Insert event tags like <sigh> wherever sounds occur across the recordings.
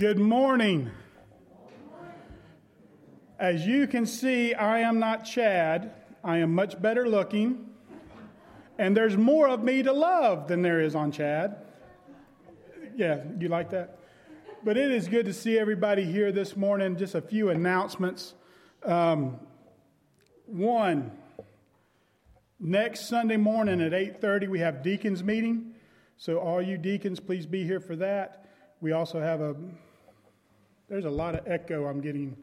Good morning. As you can see, I am not Chad. I am much better looking. And there's more of me to love than there is on Chad. Yeah, you like that? But it is good to see everybody here this morning. Just a few announcements. Um, one, next Sunday morning at 8:30 we have deacons meeting. So all you deacons, please be here for that. We also have a, there's a lot of echo I'm getting.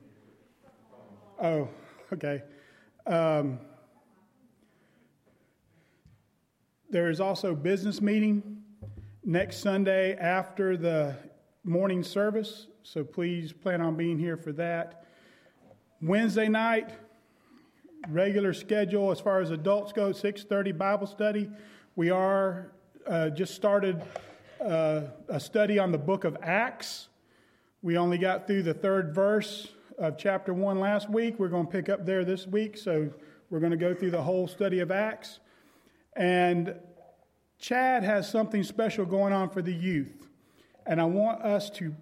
Oh, okay. Um, there is also business meeting next Sunday after the morning service, so please plan on being here for that. Wednesday night, regular schedule as far as adults go, 6:30 Bible study. We are uh, just started uh, a study on the book of Acts. We only got through the third verse of chapter 1 last week. We're going to pick up there this week, so we're going to go through the whole study of Acts. And Chad has something special going on for the youth. And I want us to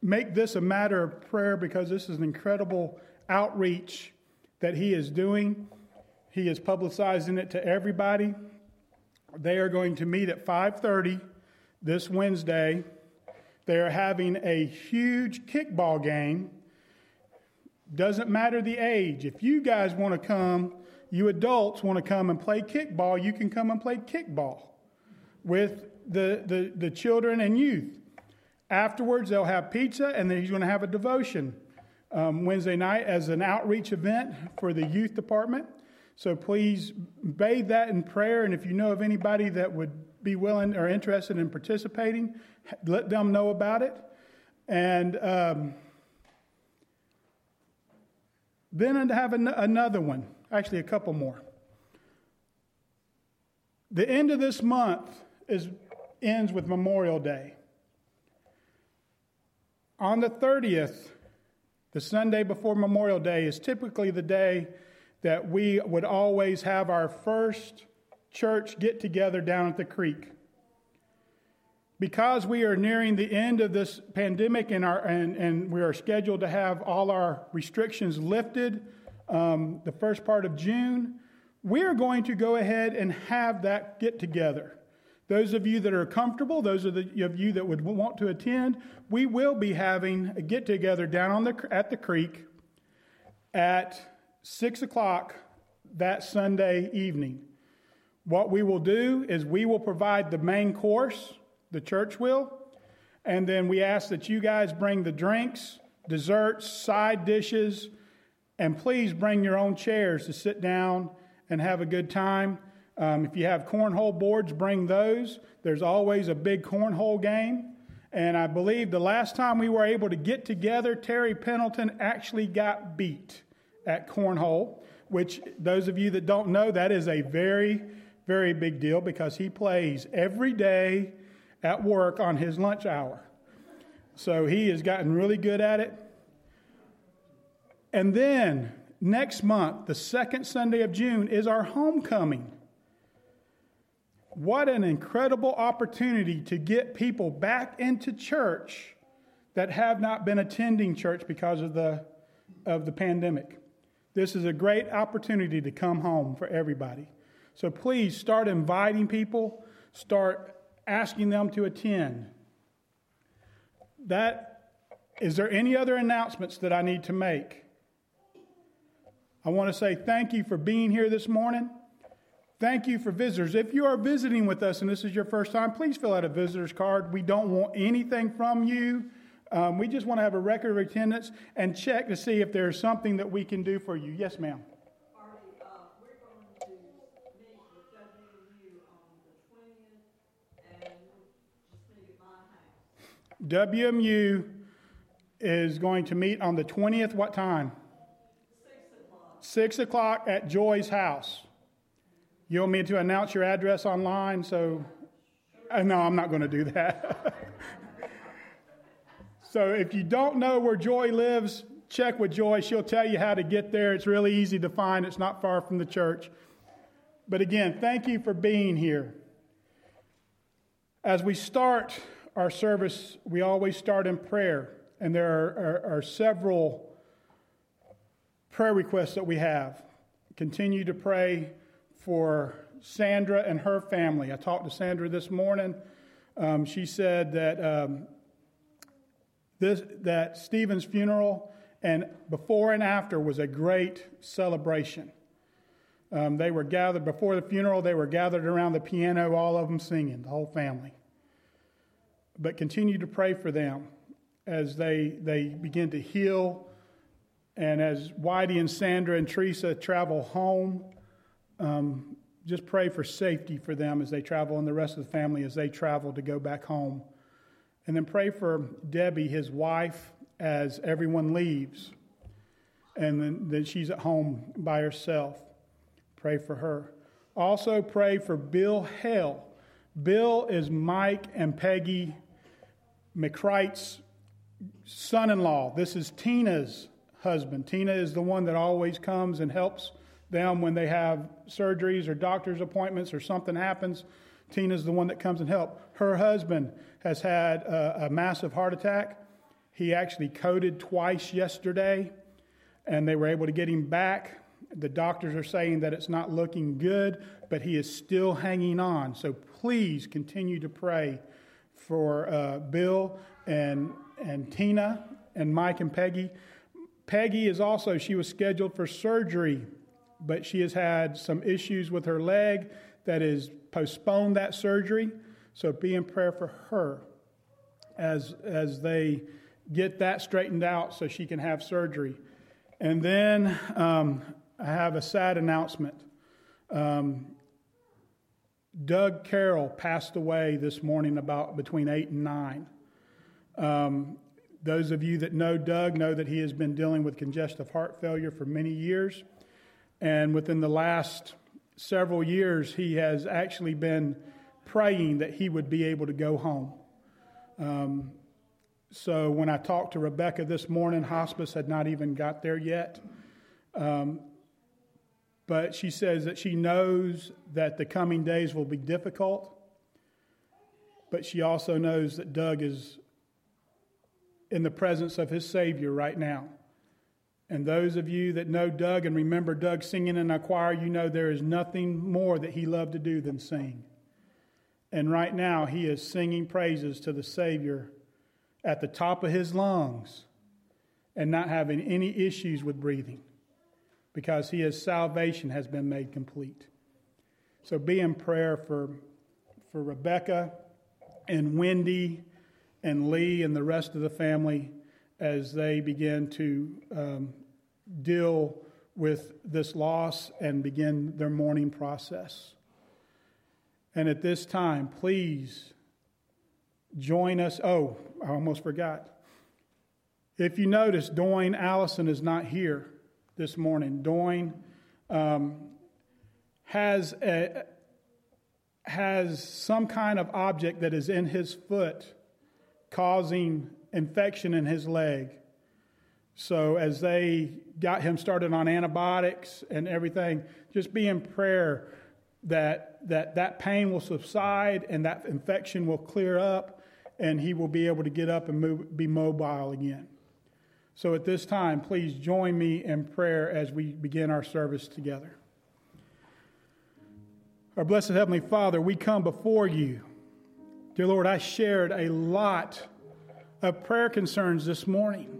make this a matter of prayer because this is an incredible outreach that he is doing. He is publicizing it to everybody. They are going to meet at 5:30 this Wednesday. They are having a huge kickball game. Doesn't matter the age. If you guys want to come, you adults want to come and play kickball, you can come and play kickball with the, the, the children and youth. Afterwards, they'll have pizza, and then he's going to have a devotion um, Wednesday night as an outreach event for the youth department. So please bathe that in prayer, and if you know of anybody that would be willing or interested in participating, let them know about it. And um, then to have an- another one, actually, a couple more. The end of this month is, ends with Memorial Day. On the 30th, the Sunday before Memorial Day, is typically the day that we would always have our first church get together down at the creek. Because we are nearing the end of this pandemic and, our, and, and we are scheduled to have all our restrictions lifted um, the first part of June, we are going to go ahead and have that get together. Those of you that are comfortable, those of, the, of you that would want to attend, we will be having a get together down on the, at the creek at 6 o'clock that Sunday evening. What we will do is we will provide the main course, the church will, and then we ask that you guys bring the drinks, desserts, side dishes, and please bring your own chairs to sit down and have a good time. Um, if you have cornhole boards, bring those. There's always a big cornhole game. And I believe the last time we were able to get together, Terry Pendleton actually got beat at cornhole, which those of you that don't know, that is a very very big deal because he plays every day at work on his lunch hour. So he has gotten really good at it. And then next month, the second Sunday of June, is our homecoming. What an incredible opportunity to get people back into church that have not been attending church because of the, of the pandemic. This is a great opportunity to come home for everybody. So please start inviting people, start asking them to attend. That is there any other announcements that I need to make? I want to say thank you for being here this morning. Thank you for visitors. If you are visiting with us and this is your first time, please fill out a visitor's card. We don't want anything from you. Um, we just want to have a record of attendance and check to see if there's something that we can do for you. Yes, ma'am. WMU is going to meet on the 20th. What time? Six o'clock Six o'clock at Joy's house. You want me to announce your address online? So, uh, no, I'm not going to do that. <laughs> so, if you don't know where Joy lives, check with Joy. She'll tell you how to get there. It's really easy to find, it's not far from the church. But again, thank you for being here. As we start our service, we always start in prayer. And there are, are, are several prayer requests that we have. Continue to pray for Sandra and her family. I talked to Sandra this morning. Um, she said that um, this, that Stephen's funeral and before and after was a great celebration. Um, they were gathered before the funeral. They were gathered around the piano, all of them singing, the whole family. But continue to pray for them as they they begin to heal, and as Whitey and Sandra and Teresa travel home. Um, just pray for safety for them as they travel and the rest of the family as they travel to go back home. And then pray for Debbie, his wife, as everyone leaves. And then, then she's at home by herself. Pray for her. Also, pray for Bill Hale. Bill is Mike and Peggy McCrite's son in law. This is Tina's husband. Tina is the one that always comes and helps them when they have surgeries or doctor's appointments or something happens. Tina's the one that comes and helps. Her husband has had a, a massive heart attack. He actually coded twice yesterday, and they were able to get him back. The doctors are saying that it's not looking good, but he is still hanging on. So please continue to pray for uh, Bill and, and Tina and Mike and Peggy. Peggy is also, she was scheduled for surgery but she has had some issues with her leg that has postponed that surgery. So be in prayer for her as, as they get that straightened out so she can have surgery. And then um, I have a sad announcement. Um, Doug Carroll passed away this morning about between 8 and 9. Um, those of you that know Doug know that he has been dealing with congestive heart failure for many years. And within the last several years, he has actually been praying that he would be able to go home. Um, so when I talked to Rebecca this morning, hospice had not even got there yet. Um, but she says that she knows that the coming days will be difficult. But she also knows that Doug is in the presence of his Savior right now. And those of you that know Doug and remember Doug singing in a choir, you know there is nothing more that he loved to do than sing. And right now, he is singing praises to the Savior at the top of his lungs and not having any issues with breathing because his salvation has been made complete. So be in prayer for, for Rebecca and Wendy and Lee and the rest of the family as they begin to um, deal with this loss and begin their mourning process. And at this time, please join us. Oh, I almost forgot. If you notice, Doyne Allison is not here this morning. Doyne um, has a, has some kind of object that is in his foot causing infection in his leg. So, as they got him started on antibiotics and everything, just be in prayer that that, that pain will subside and that infection will clear up and he will be able to get up and move, be mobile again. So, at this time, please join me in prayer as we begin our service together. Our blessed Heavenly Father, we come before you. Dear Lord, I shared a lot of prayer concerns this morning.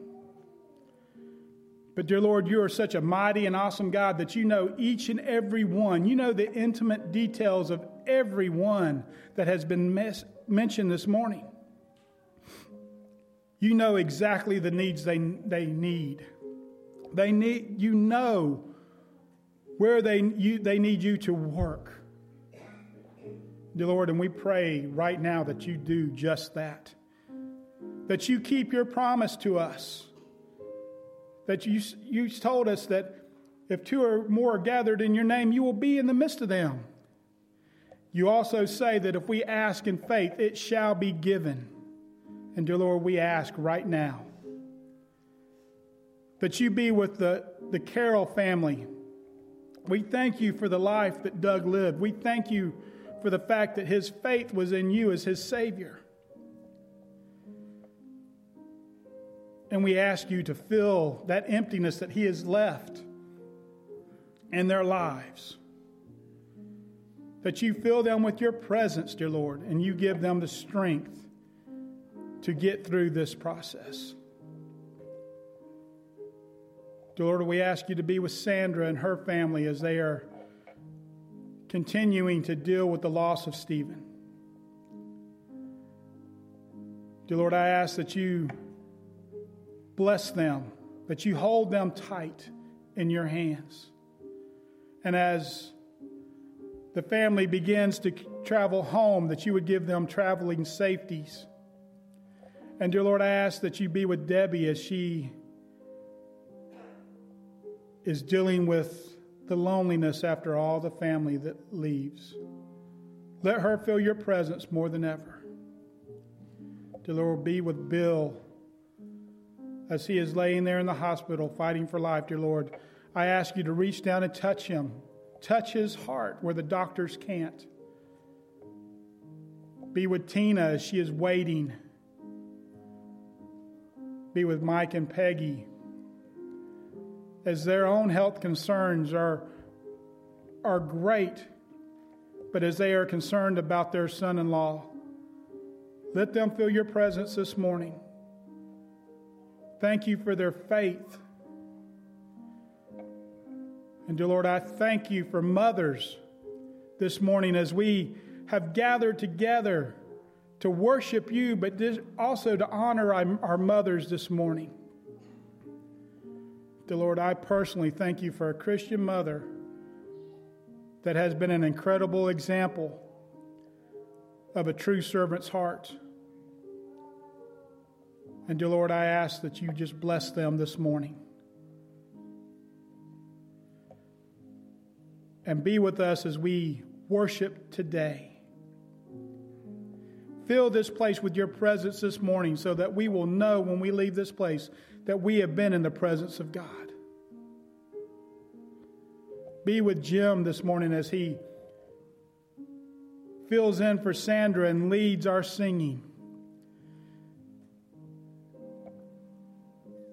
But, dear Lord, you are such a mighty and awesome God that you know each and every one. You know the intimate details of every one that has been mes- mentioned this morning. You know exactly the needs they, they need. They need you know where they, you, they need you to work. Dear Lord, and we pray right now that you do just that that you keep your promise to us. That you, you told us that if two or more are gathered in your name, you will be in the midst of them. You also say that if we ask in faith, it shall be given. And dear Lord, we ask right now that you be with the, the Carroll family. We thank you for the life that Doug lived. We thank you for the fact that his faith was in you as his Savior. And we ask you to fill that emptiness that he has left in their lives. That you fill them with your presence, dear Lord, and you give them the strength to get through this process. Dear Lord, we ask you to be with Sandra and her family as they are continuing to deal with the loss of Stephen. Dear Lord, I ask that you bless them, that you hold them tight in your hands. And as the family begins to travel home, that you would give them traveling safeties. And dear Lord, I ask that you be with Debbie as she is dealing with the loneliness after all the family that leaves. Let her feel your presence more than ever. Dear Lord, be with Bill as he is laying there in the hospital fighting for life, dear Lord. I ask you to reach down and touch him, touch his heart where the doctors can't. Be with Tina as she is waiting. Be with Mike and Peggy as their own health concerns are, are great, but as they are concerned about their son in law, let them feel your presence this morning. Thank you for their faith. And dear Lord, I thank you for mothers this morning as we have gathered together to worship you, but also to honor our mothers this morning. Dear Lord, I personally thank you for a Christian mother that has been an incredible example of a true servant's heart. And dear Lord, I ask that you just bless them this morning. And be with us as we worship today. Fill this place with your presence this morning so that we will know when we leave this place that we have been in the presence of God. Be with Jim this morning as he fills in for Sandra and leads our singing.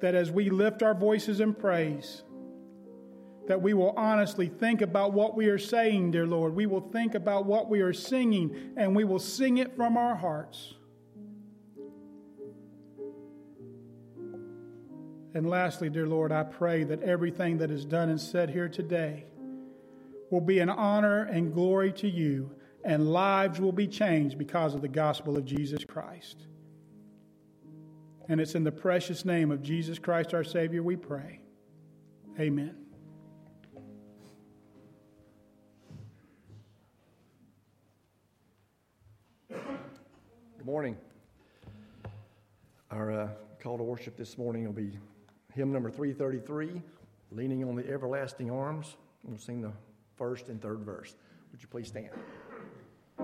That as we lift our voices in praise, that we will honestly think about what we are saying, dear Lord. We will think about what we are singing, and we will sing it from our hearts. And lastly, dear Lord, I pray that everything that is done and said here today will be an honor and glory to you, and lives will be changed because of the gospel of Jesus Christ. And it's in the precious name of Jesus Christ our Savior we pray. Amen. Good morning. Our uh, call to worship this morning will be hymn number 333, Leaning on the Everlasting Arms. We'll sing the first and third verse. Would you please stand? <clears throat>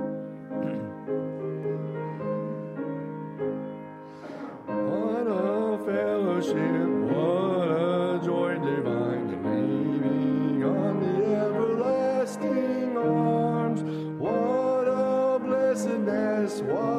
what a fellowship, what a joy divine, leaning on the everlasting arms. What a blessedness, what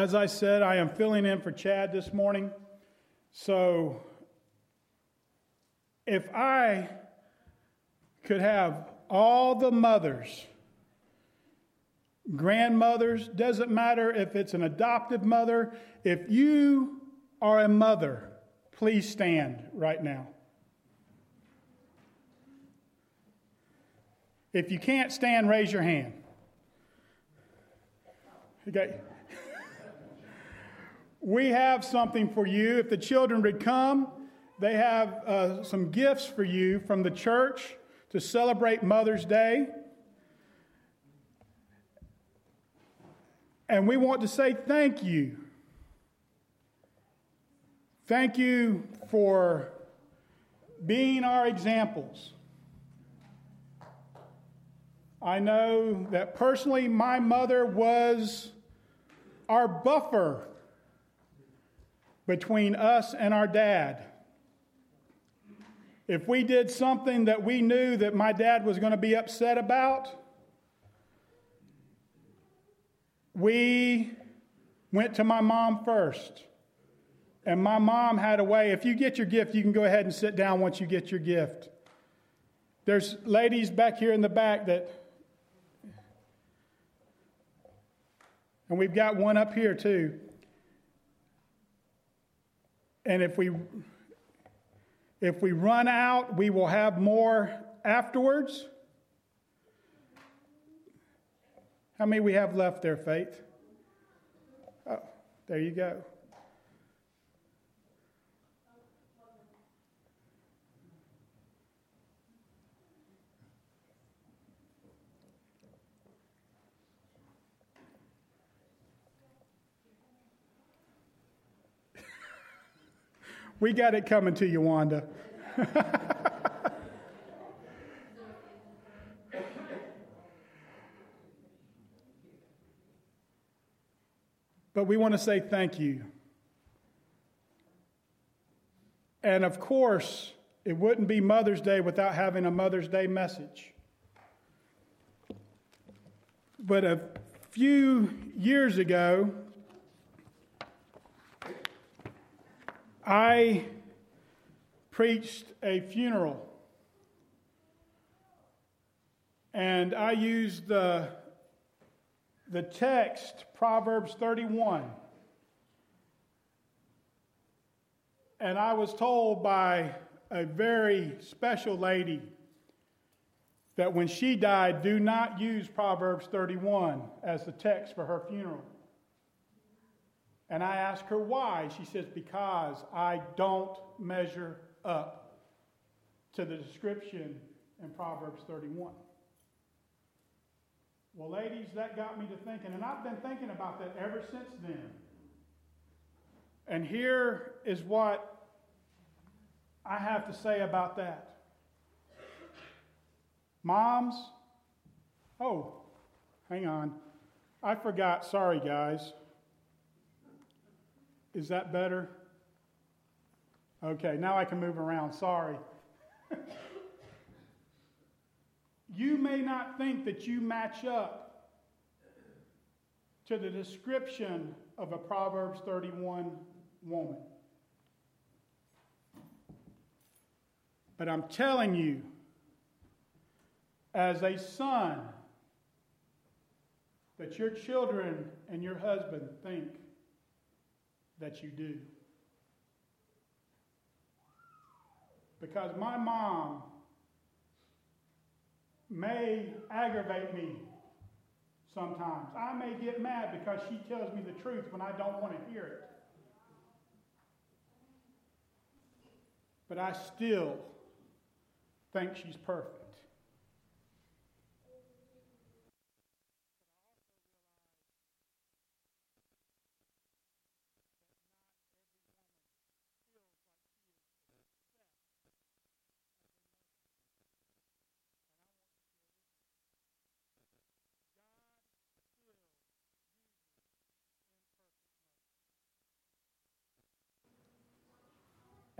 As I said, I am filling in for Chad this morning. So if I could have all the mothers, grandmothers, doesn't matter if it's an adoptive mother, if you are a mother, please stand right now. If you can't stand, raise your hand. Okay. We have something for you. If the children would come, they have uh, some gifts for you from the church to celebrate Mother's Day. And we want to say thank you. Thank you for being our examples. I know that personally, my mother was our buffer between us and our dad. If we did something that we knew that my dad was going to be upset about, we went to my mom first. And my mom had a way if you get your gift, you can go ahead and sit down once you get your gift. There's ladies back here in the back that And we've got one up here too. And if we if we run out, we will have more afterwards. How many we have left there, Faith? Oh, there you go. We got it coming to you, Wanda. but we want to say thank you. And of course, it wouldn't be Mother's Day without having a Mother's Day message. But a few years ago, I preached a funeral. And I used the, the text, Proverbs 31. And I was told by a very special lady that when she died, do not use Proverbs 31 as the text for her funeral. And I asked her why. She says, Because I don't measure up to the description in Proverbs 31. Well, ladies, that got me to thinking, and I've been thinking about that ever since then. And here is what I have to say about that. Moms, oh, hang on. I forgot. Sorry, guys. Is that better? Okay, now I can move around. Sorry. you may not think that you match up to the description of a Proverbs 31 woman. But I'm telling you, as a son, that your children and your husband think that you do. Because my mom may aggravate me sometimes. I may get mad because she tells me the truth when I don't want to hear it. But I still think she's perfect.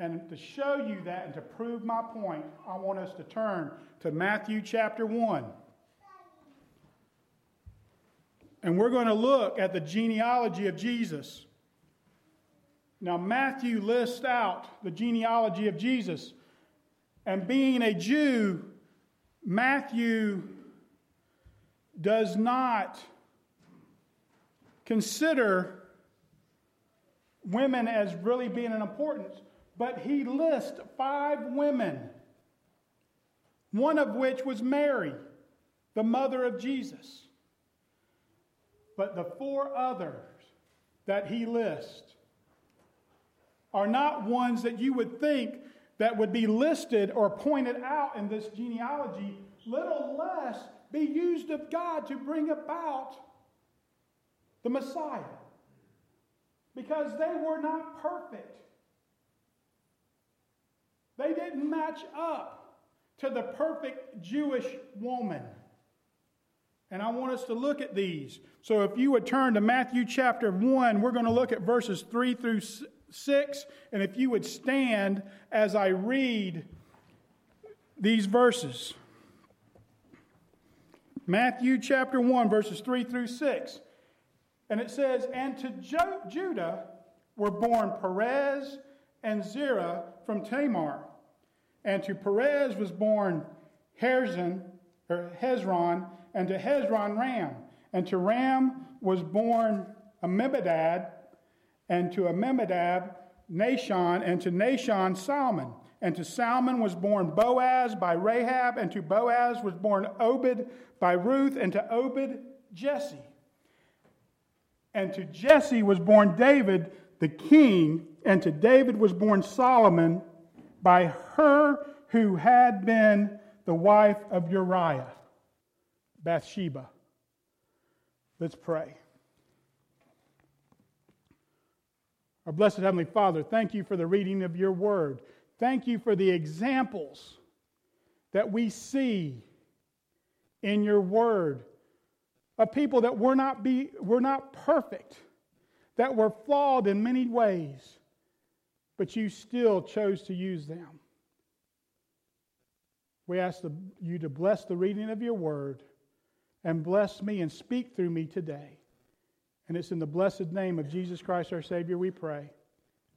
And to show you that and to prove my point, I want us to turn to Matthew chapter 1. And we're going to look at the genealogy of Jesus. Now, Matthew lists out the genealogy of Jesus. And being a Jew, Matthew does not consider women as really being an importance, but he lists five women, one of which was Mary, the mother of Jesus. But the four others that he lists are not ones that you would think that would be listed or pointed out in this genealogy, little less be used of God to bring about the Messiah. Because they were not perfect. Didn't match up to the perfect Jewish woman. And I want us to look at these. So if you would turn to Matthew chapter 1, we're going to look at verses 3 through 6. And if you would stand as I read these verses. Matthew chapter 1, verses 3 through 6. And it says, And to Judah were born Perez and Zerah from Tamar. And to Perez was born Herzon, or Hezron, and to Hezron Ram. And to Ram was born Amminadab, and to Amminadab Nahshon, and to Nahshon Salmon. And to Salmon was born Boaz by Rahab, and to Boaz was born Obed by Ruth, and to Obed Jesse. And to Jesse was born David the king, and to David was born Solomon by her who had been the wife of Uriah, Bathsheba. Let's pray. Our blessed Heavenly Father, thank you for the reading of your word. Thank you for the examples that we see in your word of people that were not, be, were not perfect, that were flawed in many ways, but you still chose to use them. We ask the, you to bless the reading of your word and bless me and speak through me today. And it's in the blessed name of Jesus Christ our Savior we pray.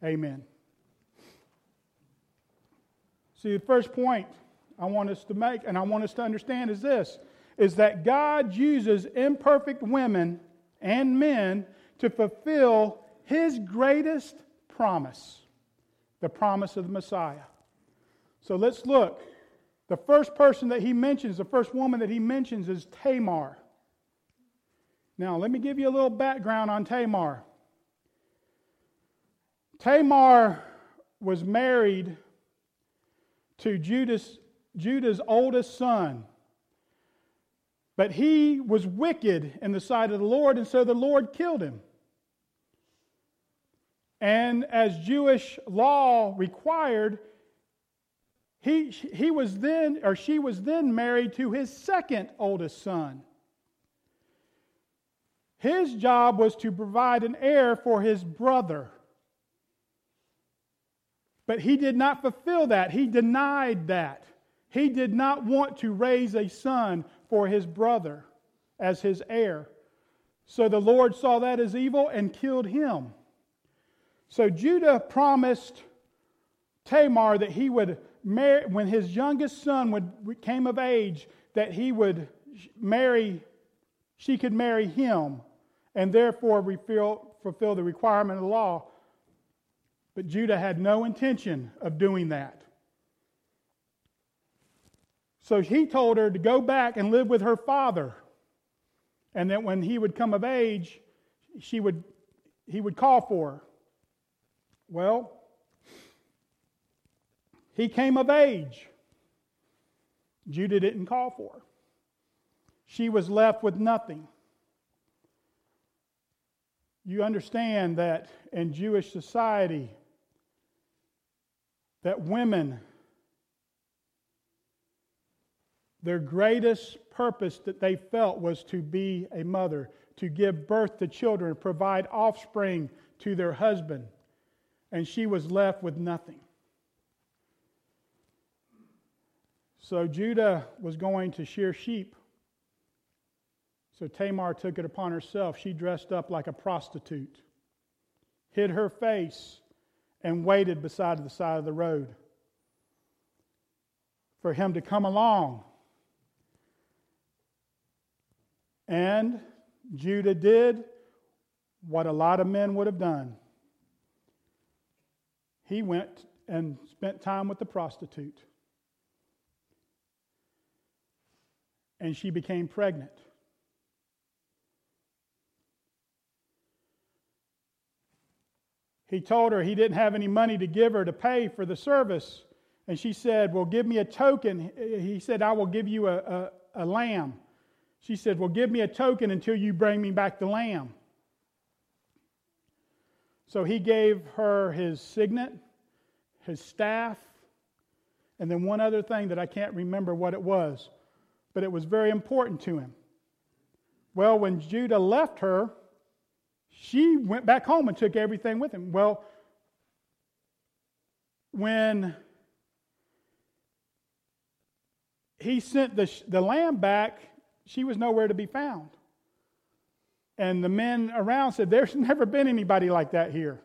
Amen. See, the first point I want us to make and I want us to understand is this is that God uses imperfect women and men to fulfill his greatest promise, the promise of the Messiah. So let's look. The first person that he mentions, the first woman that he mentions is Tamar. Now, let me give you a little background on Tamar. Tamar was married to Judas, Judah's oldest son. But he was wicked in the sight of the Lord, and so the Lord killed him. And as Jewish law required, he, he was then, or she was then married to his second oldest son. His job was to provide an heir for his brother. But he did not fulfill that. He denied that. He did not want to raise a son for his brother as his heir. So the Lord saw that as evil and killed him. So Judah promised Tamar that he would marry, when his youngest son would, came of age, that he would marry, she could marry him and therefore fulfill, fulfill the requirement of the law. But Judah had no intention of doing that. So he told her to go back and live with her father. And that when he would come of age, she would, he would call for her. Well, he came of age. Judah didn't call for her. She was left with nothing. You understand that in Jewish society, that women, their greatest purpose that they felt was to be a mother, to give birth to children, provide offspring to their husband. And she was left with nothing. So Judah was going to shear sheep. So Tamar took it upon herself. She dressed up like a prostitute, hid her face, and waited beside the side of the road for him to come along. And Judah did what a lot of men would have done. He went and spent time with the prostitute. And she became pregnant. He told her he didn't have any money to give her to pay for the service. And she said, Well, give me a token. He said, I will give you a, a, a lamb. She said, Well, give me a token until you bring me back the lamb. So he gave her his signet, his staff, and then one other thing that I can't remember what it was, but it was very important to him. Well, when Judah left her, she went back home and took everything with him. Well, when he sent the, the lamb back, she was nowhere to be found. And the men around said, There's <laughs> never been anybody like that here.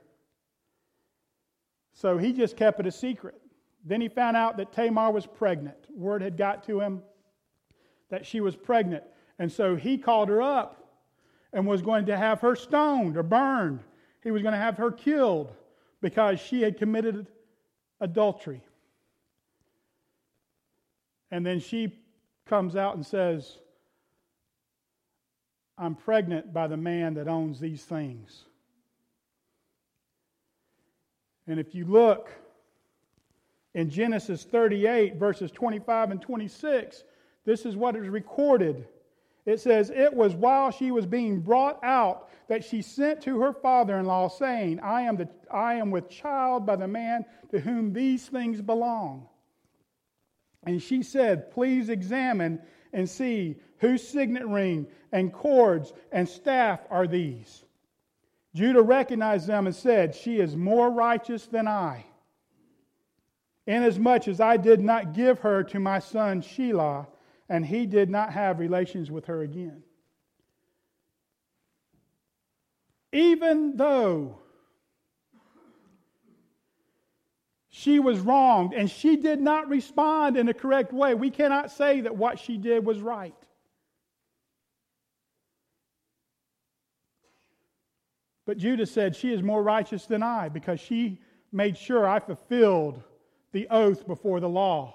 So he just kept it a secret. Then he found out that Tamar was pregnant. Word had got to him that she was pregnant. And so he called her up and was going to have her stoned or burned. He was going to have her killed because she had committed adultery. And then she comes out and says, I'm pregnant by the man that owns these things. And if you look in Genesis 38, verses 25 and 26, this is what is recorded. It says, It was while she was being brought out that she sent to her father in law, saying, I am, the, I am with child by the man to whom these things belong. And she said, Please examine and see whose signet ring and cords and staff are these. Judah recognized them and said, She is more righteous than I, inasmuch as I did not give her to my son Shelah, and he did not have relations with her again. Even though she was wronged and she did not respond in the correct way. We cannot say that what she did was right. But Judah said, She is more righteous than I because she made sure I fulfilled the oath before the law.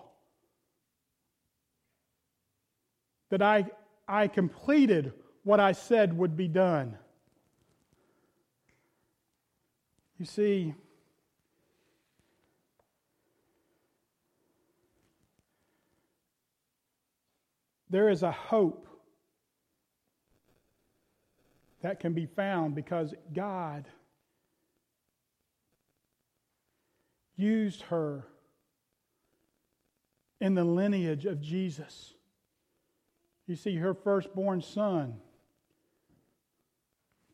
That I, I completed what I said would be done. You see, there is a hope that can be found because God used her in the lineage of Jesus. You see, her firstborn son,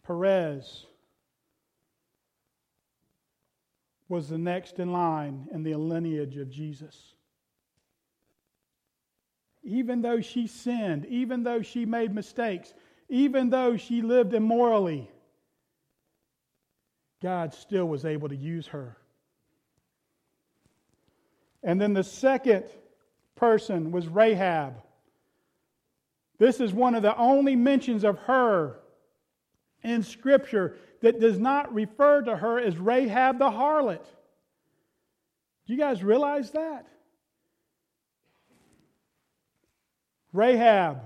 Perez, was the next in line in the lineage of Jesus even though she sinned, even though she made mistakes, even though she lived immorally, God still was able to use her. And then the second person was Rahab. This is one of the only mentions of her in Scripture that does not refer to her as Rahab the harlot. Do you guys realize that? Rahab.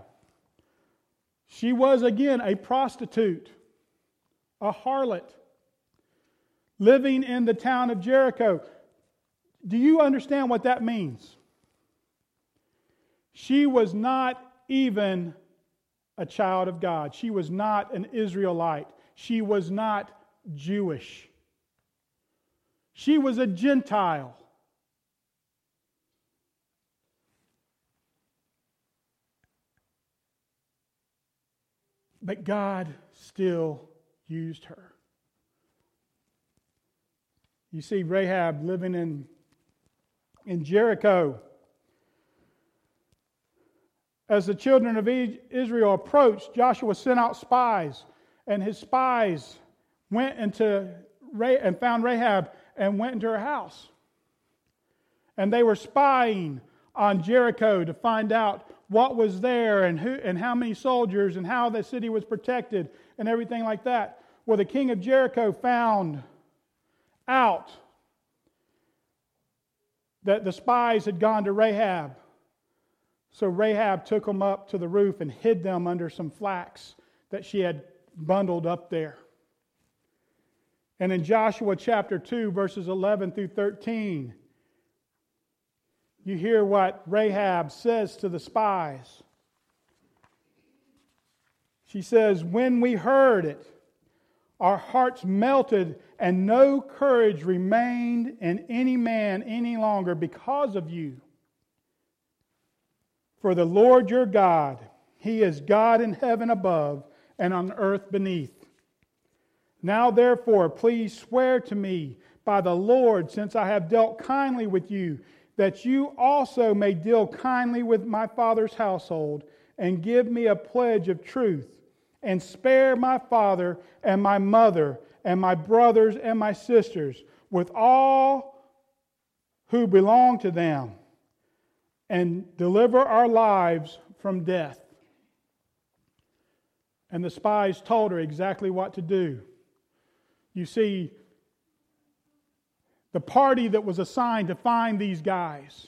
She was again a prostitute, a harlot, living in the town of Jericho. Do you understand what that means? She was not even a child of God. She was not an Israelite. She was not Jewish. She was a Gentile. But God still used her. You see Rahab living in, in Jericho. as the children of Israel approached, Joshua sent out spies, and his spies went into and found Rahab and went into her house. And they were spying on Jericho to find out what was there and who and how many soldiers and how the city was protected and everything like that. Well, the king of Jericho found out that the spies had gone to Rahab. So Rahab took them up to the roof and hid them under some flax that she had bundled up there. And in Joshua chapter 2, verses 11 through 13, you hear what Rahab says to the spies. She says, When we heard it, our hearts melted, and no courage remained in any man any longer because of you. For the Lord your God, He is God in heaven above and on earth beneath. Now, therefore, please swear to me by the Lord, since I have dealt kindly with you, that you also may deal kindly with my father's household, and give me a pledge of truth, and spare my father and my mother, and my brothers and my sisters, with all who belong to them, and deliver our lives from death. And the spies told her exactly what to do. You see, the party that was assigned to find these guys,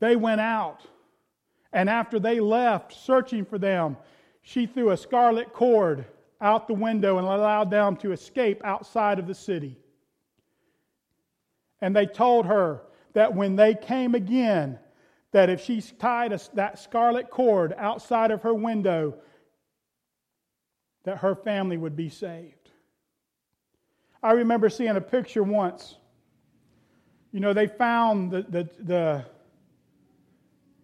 they went out. And after they left searching for them, she threw a scarlet cord out the window and allowed them to escape outside of the city. And they told her that when they came again, that if she tied a, that scarlet cord outside of her window, that her family would be saved. I remember seeing a picture once. You know, they found the, the, the,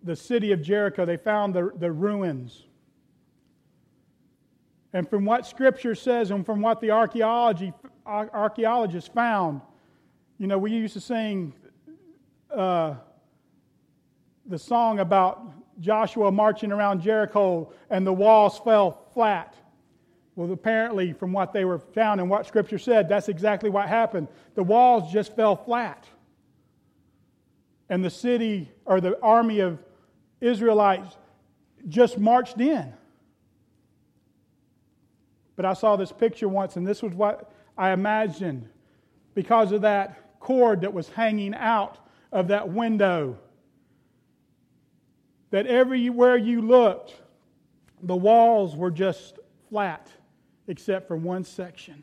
the city of Jericho, they found the, the ruins. And from what Scripture says and from what the archaeology, archaeologists found, you know, we used to sing uh, the song about Joshua marching around Jericho and the walls fell flat. Well, apparently, from what they were found and what Scripture said, that's exactly what happened. The walls just fell flat. And the city or the army of Israelites just marched in. But I saw this picture once, and this was what I imagined because of that cord that was hanging out of that window. That everywhere you looked, the walls were just flat except for one section.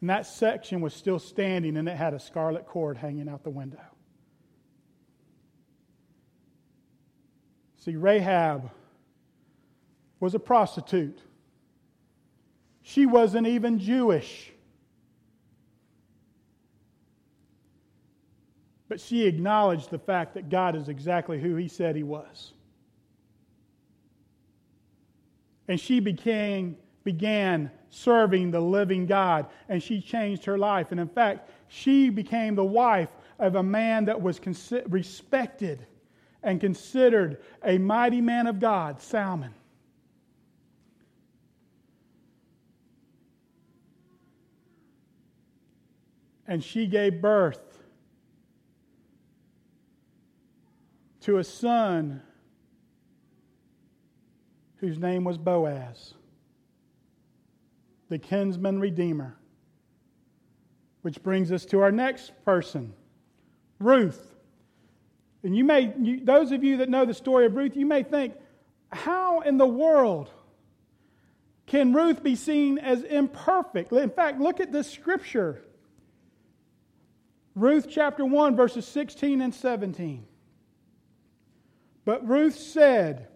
And that section was still standing and it had a scarlet cord hanging out the window. See, Rahab was a prostitute. She wasn't even Jewish. But she acknowledged the fact that God is exactly who he said he was. And she became began serving the living God, and she changed her life. And in fact, she became the wife of a man that was respected and considered a mighty man of God, Salmon. And she gave birth to a son whose name was Boaz the kinsman redeemer. Which brings us to our next person, Ruth. And you may, you, those of you that know the story of Ruth, you may think, how in the world can Ruth be seen as imperfect? In fact, look at this scripture Ruth chapter 1, verses 16 and 17. But Ruth said,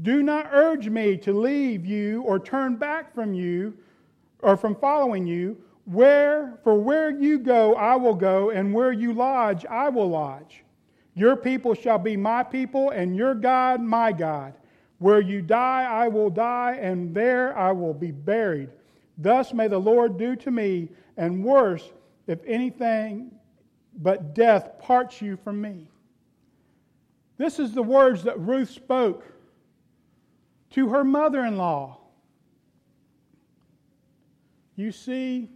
Do not urge me to leave you or turn back from you or from following you. Where, for where you go, I will go, and where you lodge, I will lodge. Your people shall be my people, and your God my God. Where you die, I will die, and there I will be buried. Thus may the Lord do to me, and worse, if anything but death parts you from me. This is the words that Ruth spoke to her mother in law. You see,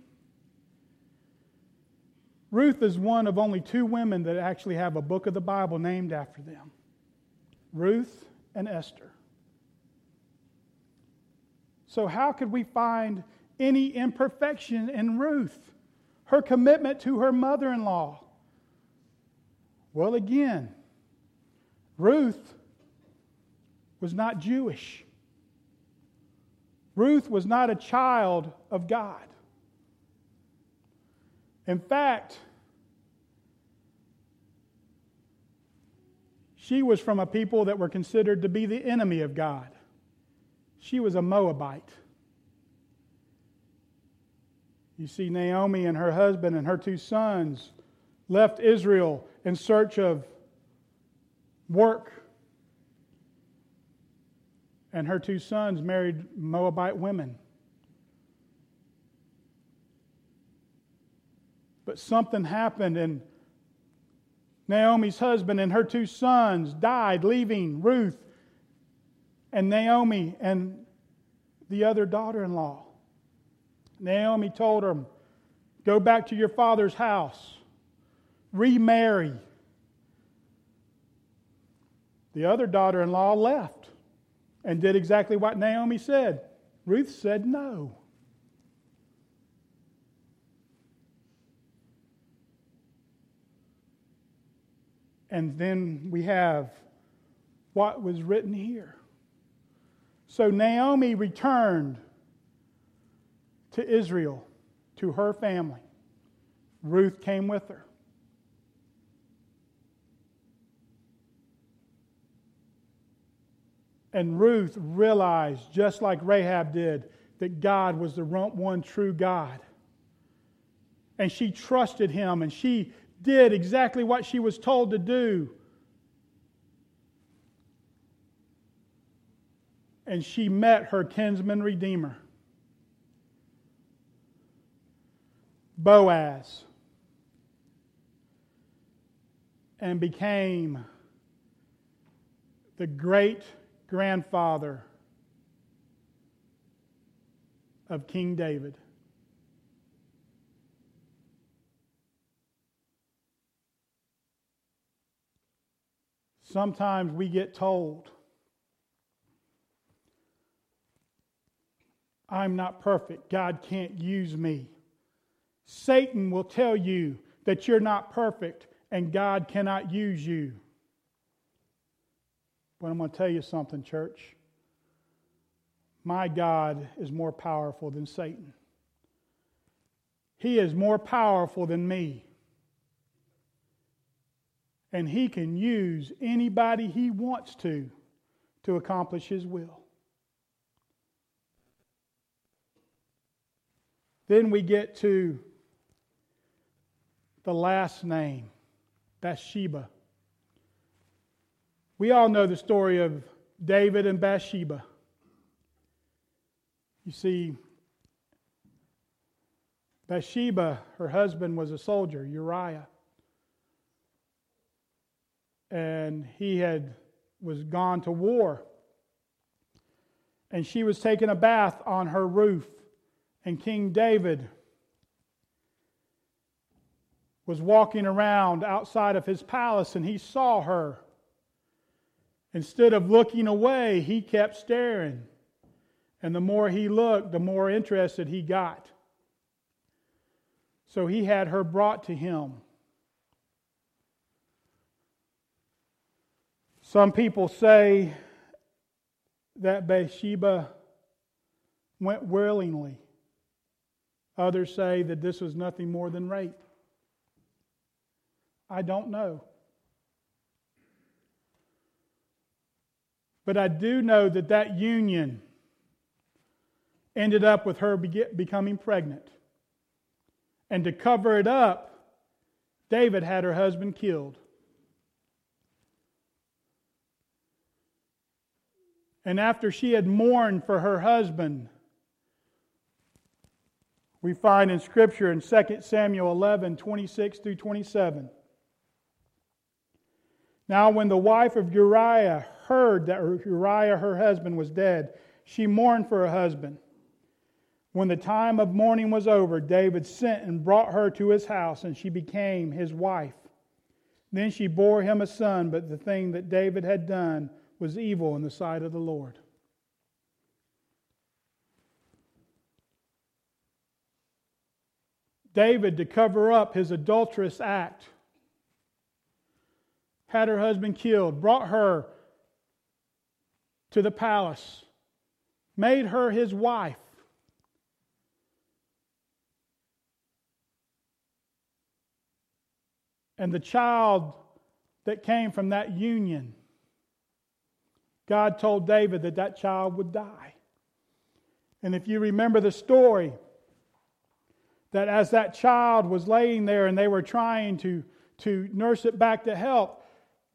Ruth is one of only two women that actually have a book of the Bible named after them Ruth and Esther. So, how could we find any imperfection in Ruth? Her commitment to her mother in law. Well, again, Ruth was not Jewish. Ruth was not a child of God. In fact, she was from a people that were considered to be the enemy of God. She was a Moabite. You see, Naomi and her husband and her two sons left Israel in search of work. And her two sons married Moabite women. But something happened, and Naomi's husband and her two sons died, leaving Ruth and Naomi and the other daughter in law. Naomi told him, Go back to your father's house, remarry. The other daughter in law left and did exactly what Naomi said. Ruth said no. And then we have what was written here. So Naomi returned to Israel, to her family. Ruth came with her. And Ruth realized, just like Rahab did, that God was the one true God. And she trusted him and she did exactly what she was told to do. And she met her kinsman redeemer, Boaz, and became the great grandfather of King David. Sometimes we get told, I'm not perfect. God can't use me. Satan will tell you that you're not perfect and God cannot use you. But I'm going to tell you something, church. My God is more powerful than Satan. He is more powerful than me. And he can use anybody he wants to to accomplish his will. Then we get to the last name, Bathsheba. We all know the story of David and Bathsheba. You see, Bathsheba, her husband was a soldier, Uriah. And he had was gone to war. And she was taking a bath on her roof. And King David was walking around outside of his palace and he saw her. Instead of looking away, he kept staring. And the more he looked, the more interested he got. So he had her brought to him. Some people say that Bathsheba went willingly. Others say that this was nothing more than rape. I don't know. But I do know that that union ended up with her becoming pregnant. And to cover it up, David had her husband killed. And after she had mourned for her husband, we find in Scripture in 2 Samuel 11 26 through 27. Now, when the wife of Uriah heard that Uriah, her husband, was dead, she mourned for her husband. When the time of mourning was over, David sent and brought her to his house, and she became his wife. Then she bore him a son, but the thing that David had done was evil in the sight of the Lord. David, to cover up his adulterous act, had her husband killed, brought her to the palace, made her his wife. And the child that came from that union, God told David that that child would die. And if you remember the story, that as that child was laying there and they were trying to, to nurse it back to health,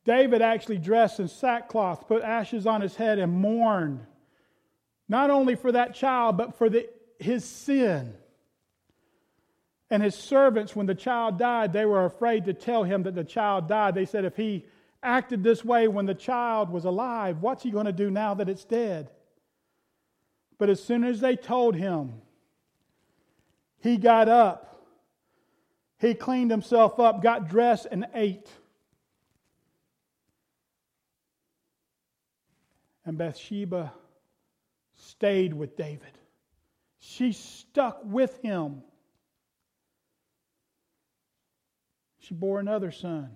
David actually dressed in sackcloth, put ashes on his head, and mourned, not only for that child, but for the, his sin. And his servants, when the child died, they were afraid to tell him that the child died. They said, if he acted this way when the child was alive, what's he going to do now that it's dead? But as soon as they told him, he got up. He cleaned himself up, got dressed, and ate. And Bathsheba stayed with David. She stuck with him. She bore another son,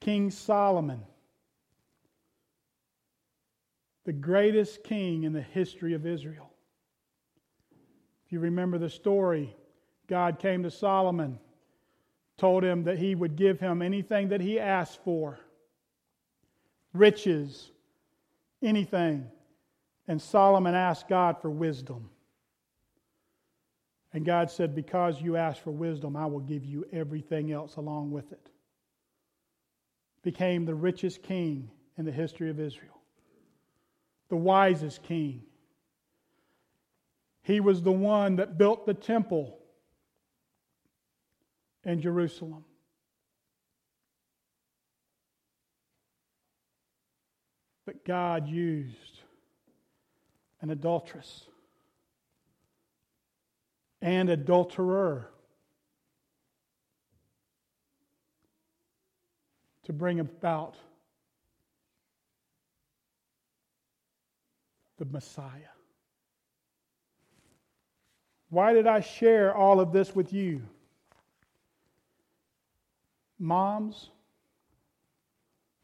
King Solomon, the greatest king in the history of Israel. If you remember the story, God came to Solomon, told him that he would give him anything that he asked for riches, anything. And Solomon asked God for wisdom. And God said, Because you asked for wisdom, I will give you everything else along with it. Became the richest king in the history of Israel, the wisest king. He was the one that built the temple in Jerusalem. But God used an adulteress and adulterer to bring about the Messiah. Why did I share all of this with you? Moms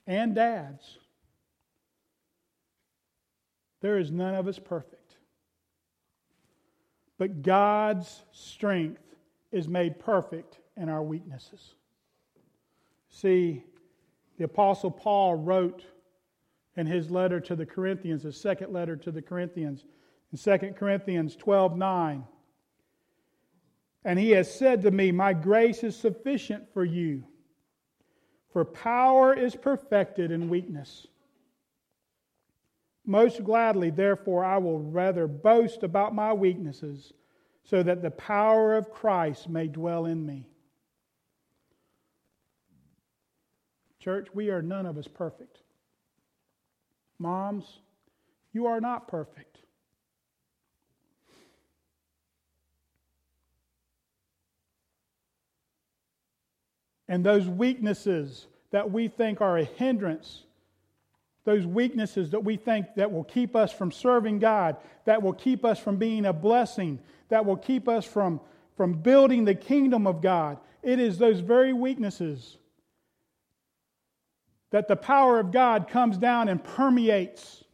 and dads there is none of us perfect. But God's strength is made perfect in our weaknesses. See, the Apostle Paul wrote in his letter to the Corinthians, his second letter to the Corinthians, in 2 Corinthians 12 9. And he has said to me, My grace is sufficient for you, for power is perfected in weakness. Most gladly, therefore, I will rather boast about my weaknesses, so that the power of Christ may dwell in me. Church, we are none of us perfect. Moms, you are not perfect. And those weaknesses that we think are a hindrance those weaknesses that we think that will keep us from serving God, that will keep us from being a blessing, that will keep us from, from building the kingdom of God. It is those very weaknesses that the power of God comes down and permeates.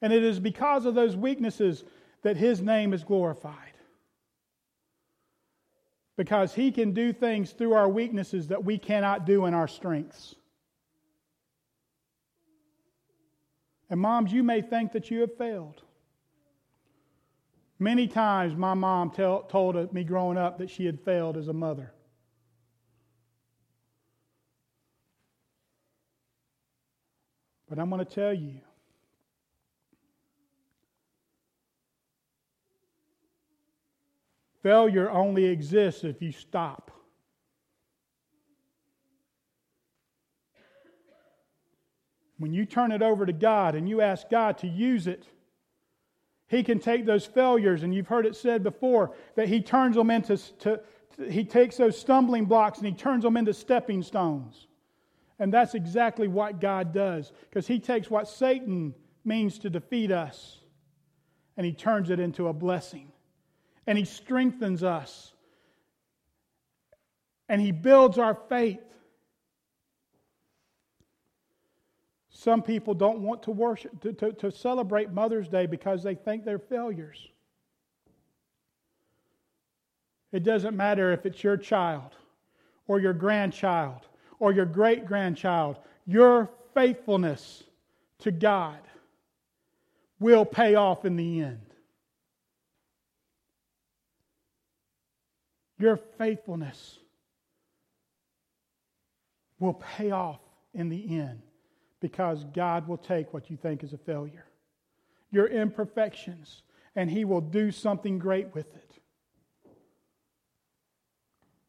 And it is because of those weaknesses that His name is glorified. Because He can do things through our weaknesses that we cannot do in our strengths. And moms, you may think that you have failed. Many times my mom tell, told me growing up that she had failed as a mother. But I'm going to tell you failure only exists if you stop. When you turn it over to God and you ask God to use it, He can take those failures, and you've heard it said before that He turns them into, to, He takes those stumbling blocks and He turns them into stepping stones. And that's exactly what God does, because He takes what Satan means to defeat us and He turns it into a blessing. And He strengthens us. And He builds our faith. Some people don't want to worship, to, to, to, celebrate Mother's Day because they think they're failures. It doesn't matter if it's your child or your grandchild or your great grandchild, your faithfulness to God will pay off in the end. Your faithfulness will pay off in the end because God will take what you think is a failure, your imperfections, and He will do something great with it.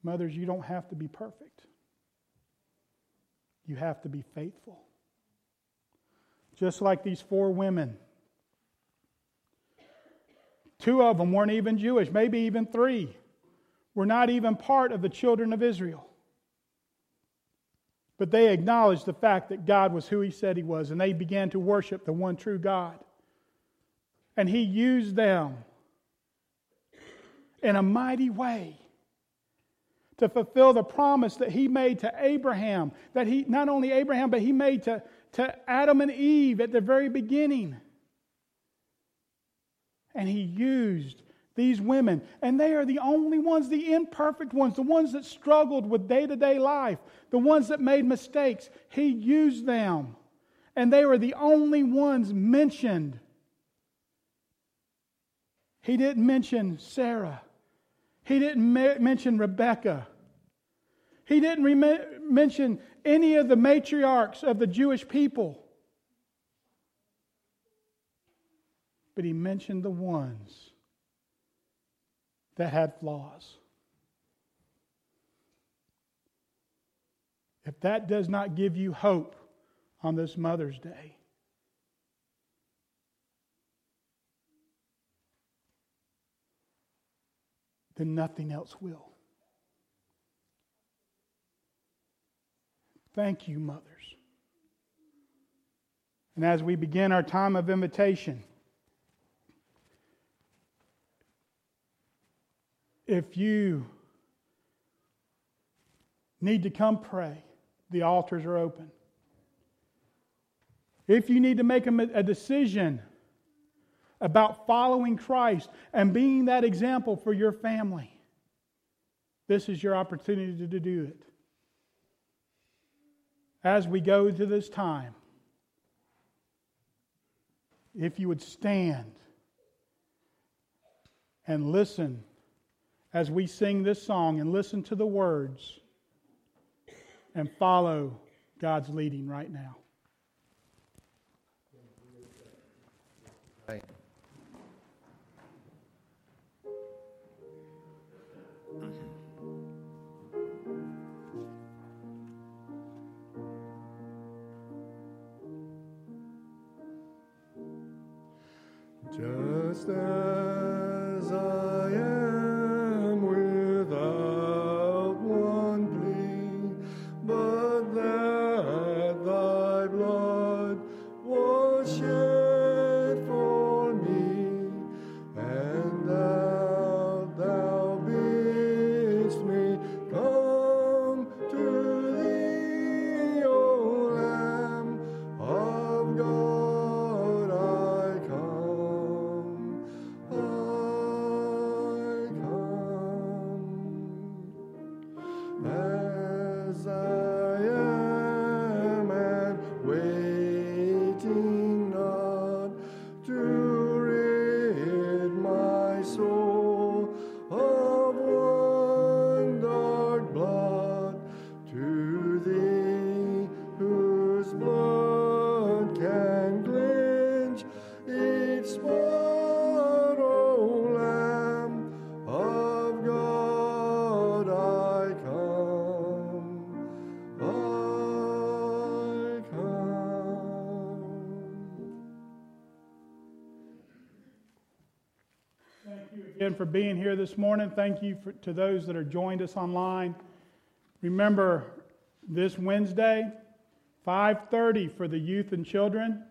Mothers, you don't have to be perfect, you have to be faithful. Just like these four women. Two of them weren't even Jewish, maybe even three were not even part of the children of Israel. But they acknowledged the fact that God was who He said He was, and they began to worship the one true God. And He used them in a mighty way to fulfill the promise that He made to Abraham, that He, not only Abraham, but He made to, to Adam and Eve at the very beginning. And He used these women. And they are the only ones, the imperfect ones, the ones that struggled with day to day life, the ones that made mistakes. He used them. And they were the only ones mentioned. He didn't mention Sarah. He didn't mention Rebecca. He didn't re- mention any of the matriarchs of the Jewish people. But he mentioned the ones that had flaws. If that does not give you hope on this Mother's Day, then nothing else will. Thank you, mothers. And as we begin our time of invitation, If you need to come pray, the altars are open. If you need to make a, decision about following Christ and being that example for your family, this is your opportunity to do it. As we go to this time, if you would stand and listen as we sing this song and listen to the words and follow God's leading right now. Right. Just as you again for being here this morning. Thank you for, to those that are joined us online. Remember, this Wednesday, 5.30 for the youth and children,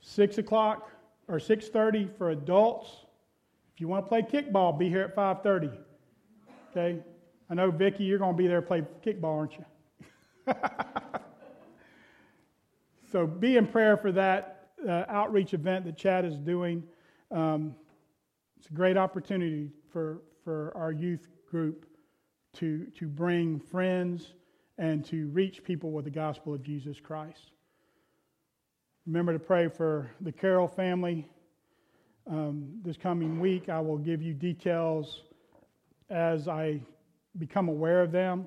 6 o'clock or 6.30 for adults. If you want to play kickball, be here at 5.30. Okay? I know, Vicki, you're going to be there to play kickball, aren't you? <laughs> so be in prayer for that uh, outreach event that Chad is doing. Um, it's a great opportunity for, for our youth group to, to bring friends and to reach people with the gospel of Jesus Christ. Remember to pray for the Carroll family. Um, this coming week, I will give you details as I become aware of them.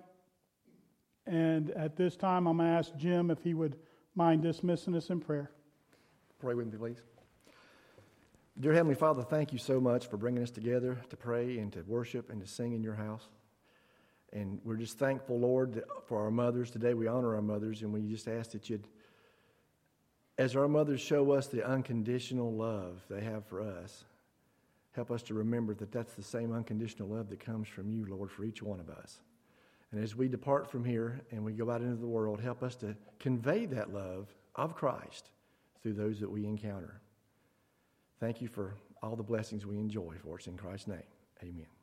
And at this time, I'm going to ask Jim if he would mind dismissing us in prayer. Pray with me, please. Dear Heavenly Father, thank you so much for bringing us together to pray and to worship and to sing in your house. And we're just thankful, Lord, for our mothers. Today we honor our mothers, and we just ask that you'd, as our mothers show us the unconditional love they have for us, help us to remember that that's the same unconditional love that comes from you, Lord, for each one of us. And as we depart from here and we go out into the world, help us to convey that love of Christ through those that we encounter. Thank you for all the blessings we enjoy for us in Christ's name. Amen.